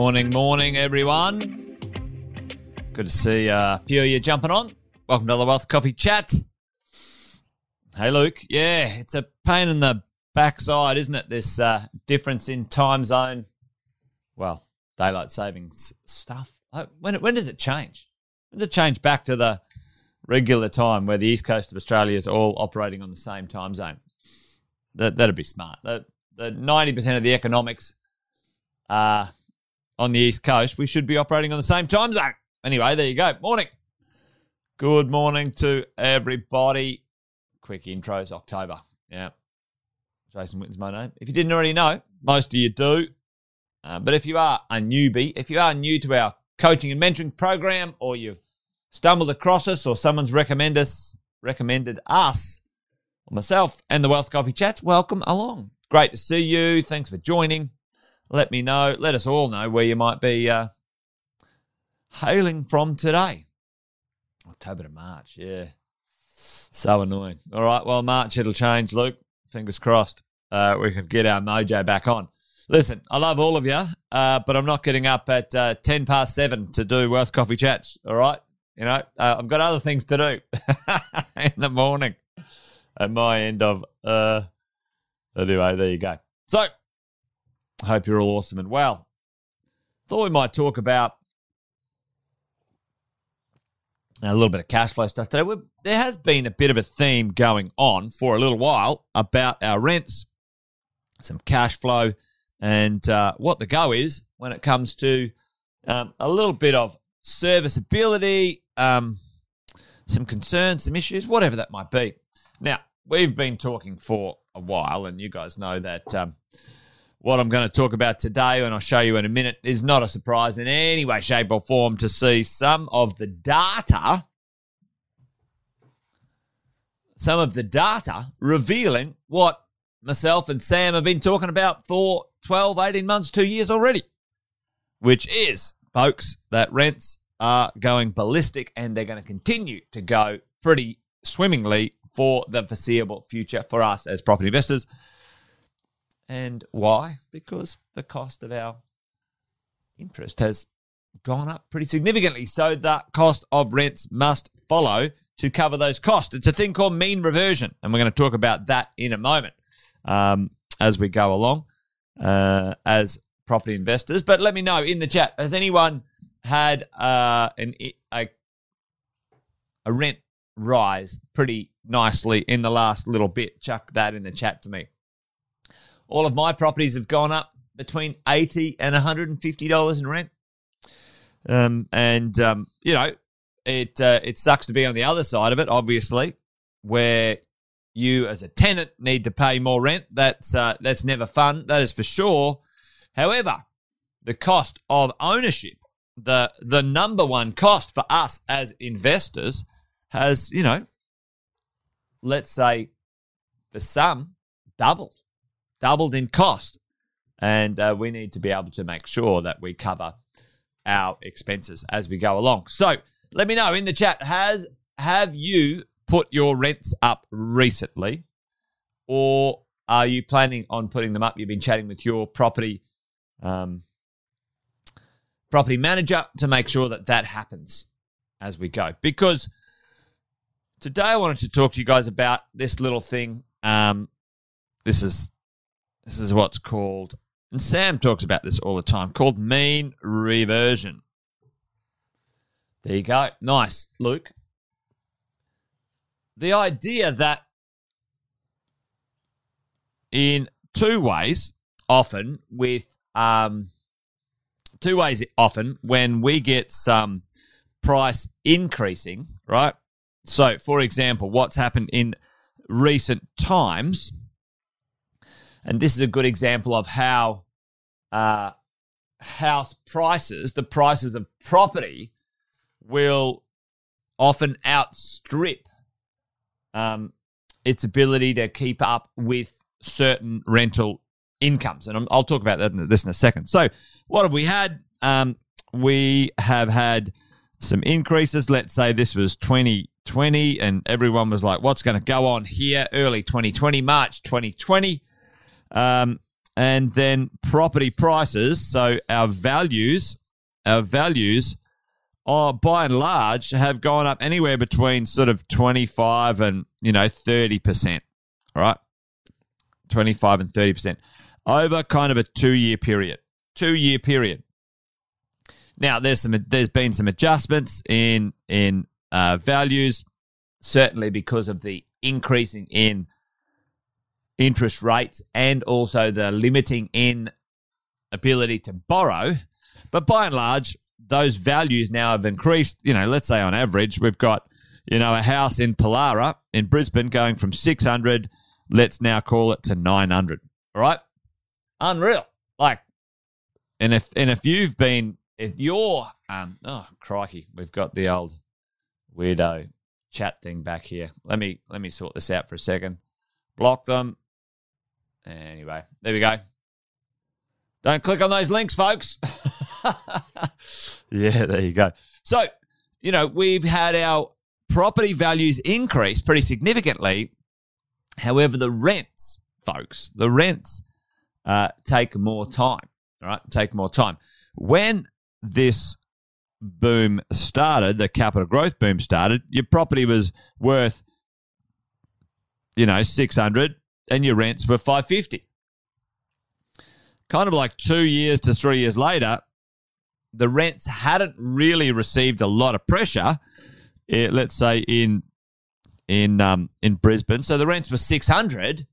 Morning, morning, everyone. Good to see a few of you jumping on. Welcome to the Wealth Coffee Chat. Hey, Luke. Yeah, it's a pain in the backside, isn't it? This uh, difference in time zone. Well, daylight savings stuff. Uh, When, when does it change? When does it change back to the regular time where the east coast of Australia is all operating on the same time zone? That, that'd be smart. The, the 90% of the economics uh, on the East Coast, we should be operating on the same time zone. Anyway, there you go. Morning. Good morning to everybody. Quick intros, October. Yeah. Jason Witten's my name. If you didn't already know, most of you do. Uh, but if you are a newbie, if you are new to our coaching and mentoring program, or you've stumbled across us, or someone's recommend us, recommended us, or myself and the Wealth Coffee Chats, welcome along. Great to see you. Thanks for joining let me know, let us all know where you might be uh, hailing from today. October to March, yeah. So annoying. All right, well, March it'll change, Luke. Fingers crossed. Uh, we can get our mojo back on. Listen, I love all of you, uh, but I'm not getting up at uh, 10 past 7 to do Wealth Coffee Chats, all right? You know, uh, I've got other things to do in the morning at my end of. Uh, anyway, there you go. So, Hope you're all awesome and well. Thought we might talk about a little bit of cash flow stuff today. We've, there has been a bit of a theme going on for a little while about our rents, some cash flow, and uh, what the go is when it comes to um, a little bit of serviceability, um, some concerns, some issues, whatever that might be. Now, we've been talking for a while, and you guys know that. Um, what I'm going to talk about today, and I'll show you in a minute, is not a surprise in any way, shape, or form to see some of the data, some of the data revealing what myself and Sam have been talking about for 12, 18 months, two years already, which is, folks, that rents are going ballistic and they're going to continue to go pretty swimmingly for the foreseeable future for us as property investors. And why? Because the cost of our interest has gone up pretty significantly. So the cost of rents must follow to cover those costs. It's a thing called mean reversion. And we're going to talk about that in a moment um, as we go along uh, as property investors. But let me know in the chat has anyone had uh, an, a, a rent rise pretty nicely in the last little bit? Chuck that in the chat for me. All of my properties have gone up between eighty and one hundred and fifty dollars in rent. Um, and um, you know, it uh, it sucks to be on the other side of it, obviously, where you as a tenant need to pay more rent. That's uh, that's never fun. That is for sure. However, the cost of ownership, the the number one cost for us as investors, has you know, let's say, for some, doubled doubled in cost. And uh, we need to be able to make sure that we cover our expenses as we go along. So let me know in the chat has have you put your rents up recently or are you planning on putting them up? You've been chatting with your property um, property manager to make sure that that happens as we go. Because today I wanted to talk to you guys about this little thing. Um, this is this is what's called, and Sam talks about this all the time, called mean reversion. There you go. Nice, Luke. The idea that in two ways, often with um, two ways, often when we get some price increasing, right? So, for example, what's happened in recent times and this is a good example of how uh, house prices, the prices of property, will often outstrip um, its ability to keep up with certain rental incomes. And I'll talk about that in this in a second. So, what have we had? Um, we have had some increases. Let's say this was 2020, and everyone was like, what's going to go on here? Early 2020, March 2020. Um, and then property prices. So our values, our values are by and large have gone up anywhere between sort of 25 and, you know, 30%. All right. 25 and 30% over kind of a two year period. Two year period. Now there's some there's been some adjustments in in uh, values, certainly because of the increasing in interest rates and also the limiting in ability to borrow. But by and large, those values now have increased. You know, let's say on average, we've got, you know, a house in Pallara in Brisbane going from 600, let's now call it to 900. All right. Unreal. Like, and if, and if you've been, if you're, um, oh, crikey, we've got the old weirdo chat thing back here. Let me, let me sort this out for a second. Block them. Anyway, there we go. Don't click on those links, folks. yeah, there you go. So, you know, we've had our property values increase pretty significantly. However, the rents, folks, the rents uh, take more time. Right, take more time. When this boom started, the capital growth boom started, your property was worth, you know, 600 and your rents were 550. Kind of like two years to three years later, the rents hadn't really received a lot of pressure. Eh, let's say in in um, in Brisbane, so the rents were 600,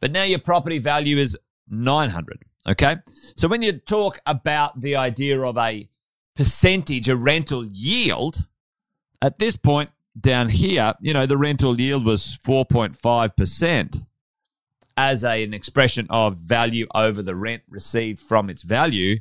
but now your property value is 900. Okay, so when you talk about the idea of a percentage, a rental yield, at this point, down here, you know, the rental yield was 4.5% as a, an expression of value over the rent received from its value.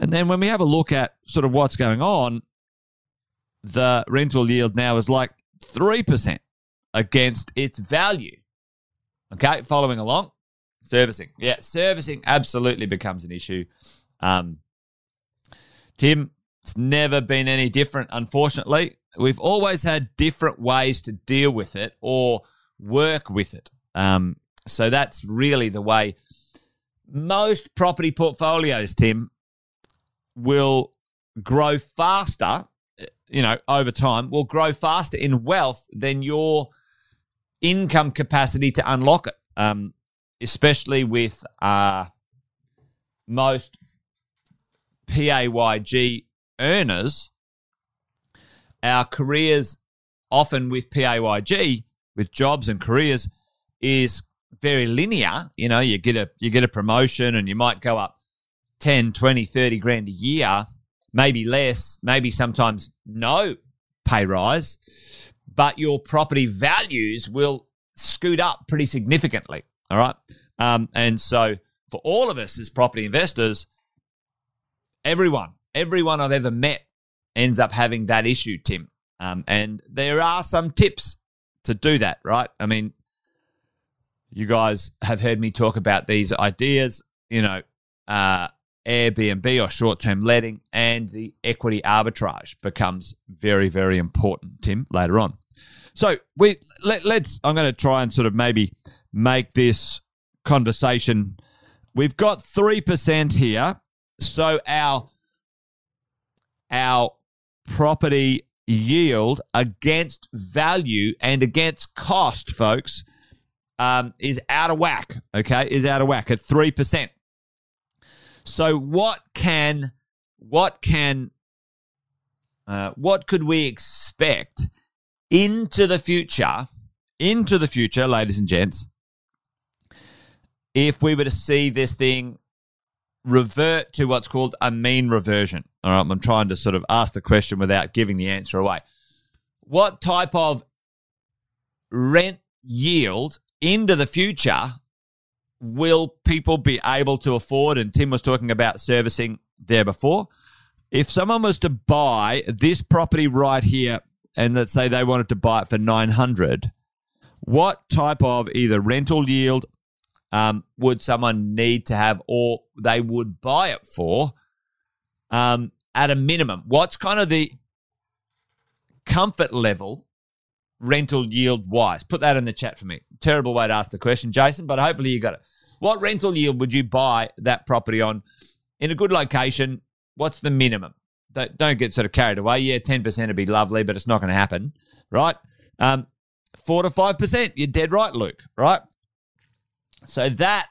And then when we have a look at sort of what's going on, the rental yield now is like 3% against its value. Okay, following along, servicing. Yeah, servicing absolutely becomes an issue. Um, Tim, it's never been any different, unfortunately we've always had different ways to deal with it or work with it. Um, so that's really the way most property portfolios, Tim, will grow faster, you know, over time, will grow faster in wealth than your income capacity to unlock it, um, especially with uh, most PAYG earners our careers often with PAYG, with jobs and careers, is very linear. You know, you get a you get a promotion and you might go up 10, 20, 30 grand a year, maybe less, maybe sometimes no pay rise, but your property values will scoot up pretty significantly. All right. Um, and so for all of us as property investors, everyone, everyone I've ever met ends up having that issue, Tim. Um, and there are some tips to do that, right? I mean, you guys have heard me talk about these ideas, you know, uh, Airbnb or short term letting, and the equity arbitrage becomes very, very important, Tim, later on. So we let, let's. I'm going to try and sort of maybe make this conversation. We've got three percent here, so our our property yield against value and against cost, folks, um, is out of whack. Okay, is out of whack at three percent. So what can what can uh, what could we expect into the future? Into the future, ladies and gents, if we were to see this thing revert to what's called a mean reversion. All right, I'm trying to sort of ask the question without giving the answer away. What type of rent yield into the future will people be able to afford? And Tim was talking about servicing there before. If someone was to buy this property right here, and let's say they wanted to buy it for 900, what type of either rental yield um, would someone need to have or they would buy it for um, at a minimum? What's kind of the comfort level rental yield wise? Put that in the chat for me. Terrible way to ask the question, Jason, but hopefully you got it. What rental yield would you buy that property on in a good location? What's the minimum? Don't, get sort of carried away. Yeah, 10% would be lovely, but it's not going to happen, right? Um, 4 to 5%. You're dead right, Luke, right? So that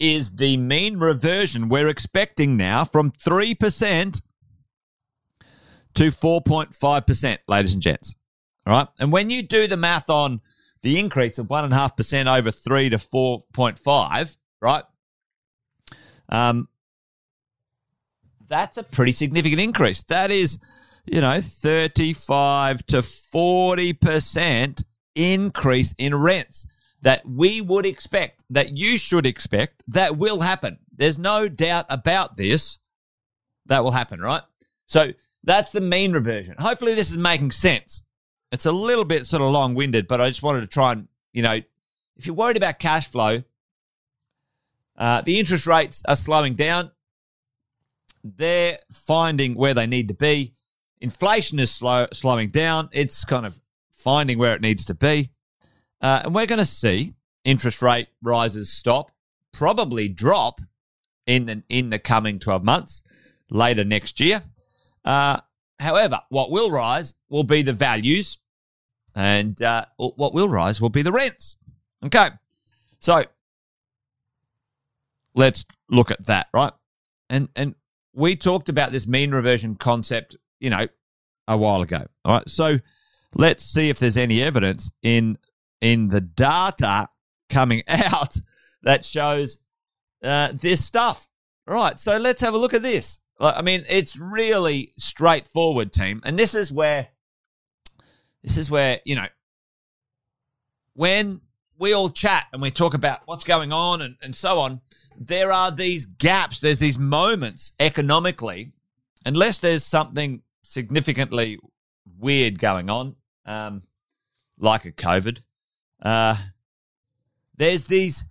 is the mean reversion we're expecting now from 3% to 4.5%, ladies and gents. All right. And when you do the math on the increase of 1.5% over 3 to 4.5, right? Um, that's a pretty significant increase. That is, you know, 35 to 40% increase in rents that we would expect, that you should expect, that will happen. There's no doubt about this. That will happen, right? So that's the mean reversion. Hopefully, this is making sense. It's a little bit sort of long winded, but I just wanted to try and, you know, if you're worried about cash flow, uh, the interest rates are slowing down. They're finding where they need to be. Inflation is slow, slowing down. It's kind of finding where it needs to be. Uh, and we're going to see interest rate rises stop, probably drop in the, in the coming 12 months, later next year. Uh, however, what will rise will be the values, and uh, what will rise will be the rents. Okay, so let's look at that, right? And and we talked about this mean reversion concept, you know, a while ago. All right, so let's see if there's any evidence in in the data coming out that shows uh, this stuff. Right. So let's have a look at this. I mean, it's really straightforward, team, and this is where this is where you know when we all chat and we talk about what's going on and, and so on. There are these gaps. There's these moments economically, unless there's something significantly weird going on, um, like a COVID, uh, there's these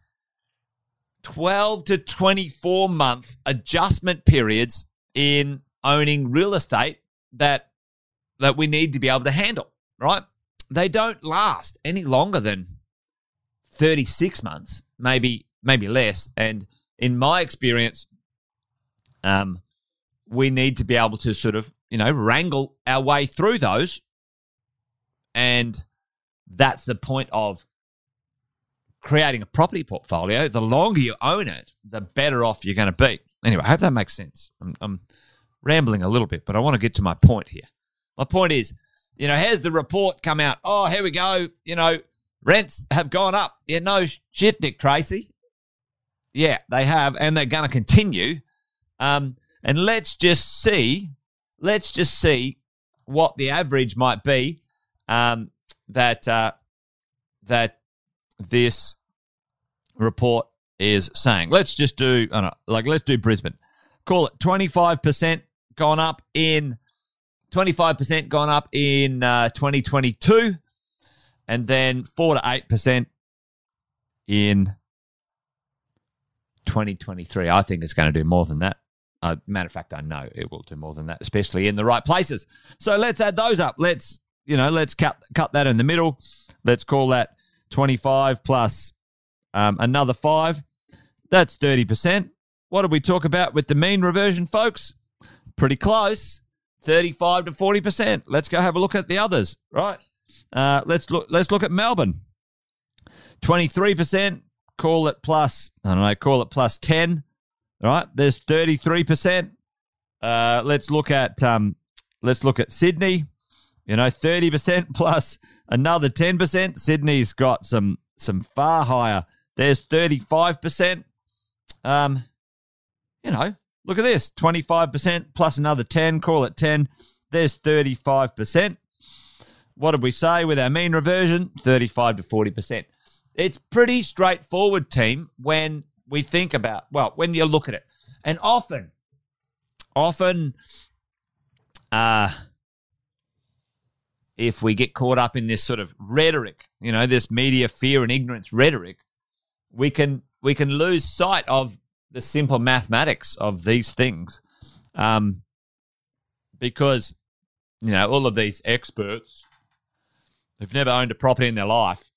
12 to 24 month adjustment periods in owning real estate that that we need to be able to handle, right? They don't last any longer than 36 months, maybe maybe less. And in my experience, um, we need to be able to sort of, you know, wrangle our way through those and that's the point of creating a property portfolio. The longer you own it, the better off you're going to be. Anyway, I hope that makes sense. I'm, I'm rambling a little bit, but I want to get to my point here. My point is, you know, has the report come out? Oh, here we go. You know, rents have gone up. Yeah, no shit, Dick Tracy. Yeah, they have, and they're going to continue. Um, and let's just see, let's just see what the average might be um, that uh, that this report is saying. Let's just do know, like let's do Brisbane. Call it twenty five percent gone up in twenty five percent gone up in uh, twenty twenty two, and then four to eight percent in 2023. I think it's going to do more than that. Uh, matter of fact, I know it will do more than that, especially in the right places. So let's add those up. Let's you know, let's cut cut that in the middle. Let's call that 25 plus um, another five. That's 30%. What did we talk about with the mean reversion, folks? Pretty close. 35 to 40%. Let's go have a look at the others, right? Uh, let's look let's look at Melbourne. 23%, call it plus, I don't know, call it plus 10. Right? There's 33%. Uh, let's look at um, let's look at Sydney. You know, 30% plus another 10%. Sydney's got some some far higher. There's 35%. Um, you know, look at this 25% plus another 10, call it 10. There's 35%. What did we say with our mean reversion? 35 to 40%. It's pretty straightforward, team, when we think about, well, when you look at it. And often, often, uh, if we get caught up in this sort of rhetoric, you know, this media fear and ignorance rhetoric, we can we can lose sight of the simple mathematics of these things, um, because you know all of these experts who've never owned a property in their life,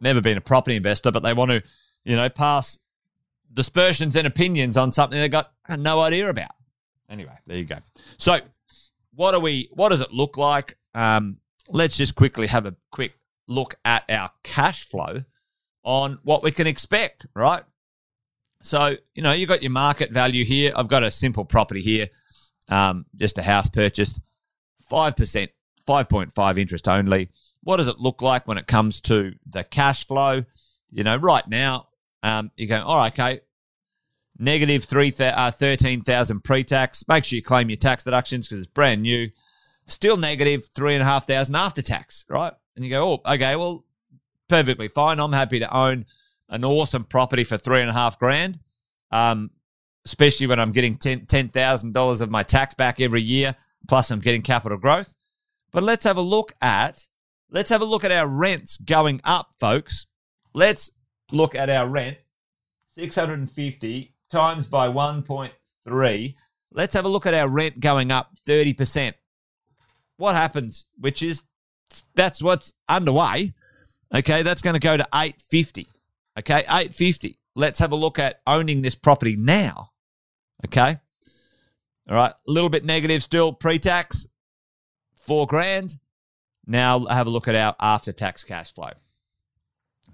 never been a property investor, but they want to, you know, pass dispersions and opinions on something they got no idea about. Anyway, there you go. So, what are we? What does it look like? Um, let's just quickly have a quick look at our cash flow on what we can expect, right? So, you know, you've got your market value here. I've got a simple property here, um, just a house purchased, 5%, 5.5 interest only. What does it look like when it comes to the cash flow? You know, right now, um, you're going, all right, okay, negative 3, uh, 13,000 pre tax. Make sure you claim your tax deductions because it's brand new. Still negative 3,500 after tax, right? And you go, oh, okay, well, perfectly fine. I'm happy to own an awesome property for three and a half grand, um, especially when I'm getting $10,000 of my tax back every year, plus I'm getting capital growth. But let's have a look at let's have a look at our rents going up, folks. Let's look at our rent 650 times by 1.3. Let's have a look at our rent going up 30%. What happens, which is that's what's underway. Okay, that's going to go to 850. Okay, 850. Let's have a look at owning this property now. Okay. All right, a little bit negative still pre-tax, four grand. Now have a look at our after-tax cash flow.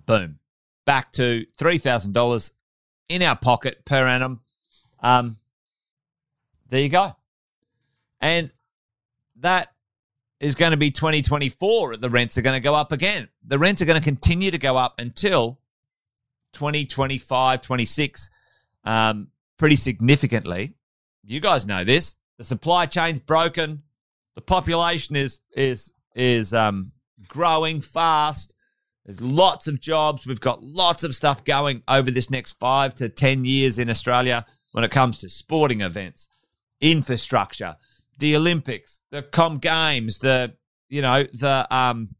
Boom, back to three thousand dollars in our pocket per annum. Um, there you go, and that is going to be 2024. The rents are going to go up again. The rents are going to continue to go up until 2025, 26, um, pretty significantly. You guys know this. The supply chain's broken. The population is is is um, growing fast. There's lots of jobs. We've got lots of stuff going over this next five to ten years in Australia when it comes to sporting events, infrastructure, the Olympics, the Com Games, the you know the um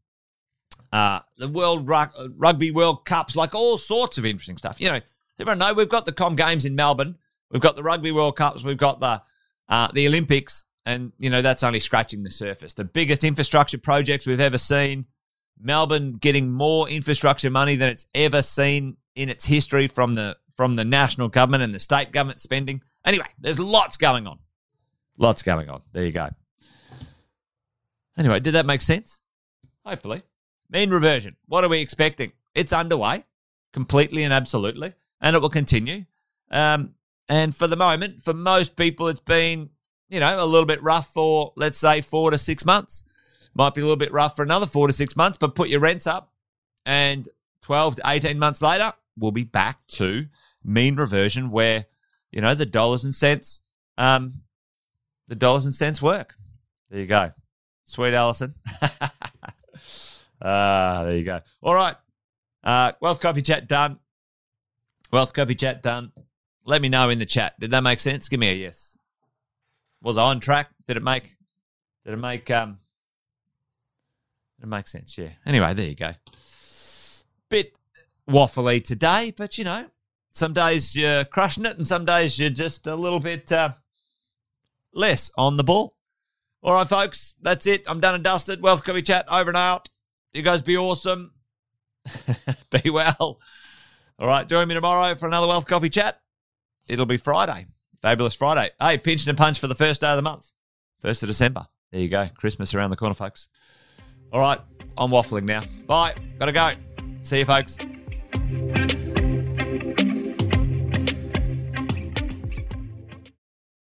uh, the World Rugby World Cups, like all sorts of interesting stuff. You know, everyone know we've got the Com Games in Melbourne, we've got the Rugby World Cups, we've got the uh, the Olympics, and you know that's only scratching the surface. The biggest infrastructure projects we've ever seen. Melbourne getting more infrastructure money than it's ever seen in its history from the from the national government and the state government spending. Anyway, there's lots going on. Lots going on. There you go. Anyway, did that make sense? Hopefully. Mean reversion. What are we expecting? It's underway completely and absolutely, and it will continue. Um, and for the moment, for most people, it's been, you know, a little bit rough for, let's say, four to six months. Might be a little bit rough for another four to six months, but put your rents up, and 12 to 18 months later, we'll be back to mean reversion where, you know, the dollars and cents, um, the dollars and cents work. There you go. Sweet Allison. Ah, there you go. All right. Uh, Wealth Coffee Chat done. Wealth Coffee Chat done. Let me know in the chat. Did that make sense? Give me a yes. Was I on track? Did it make? Did it make? Um, did it make sense? Yeah. Anyway, there you go. Bit waffly today, but you know, some days you're crushing it, and some days you're just a little bit uh, less on the ball. All right, folks, that's it. I'm done and dusted. Wealth Coffee Chat over and out. You guys be awesome. be well. All right, join me tomorrow for another Wealth Coffee chat. It'll be Friday. Fabulous Friday. Hey, pinch and punch for the first day of the month, 1st of December. There you go. Christmas around the corner, folks. All right, I'm waffling now. Bye. Gotta go. See you, folks.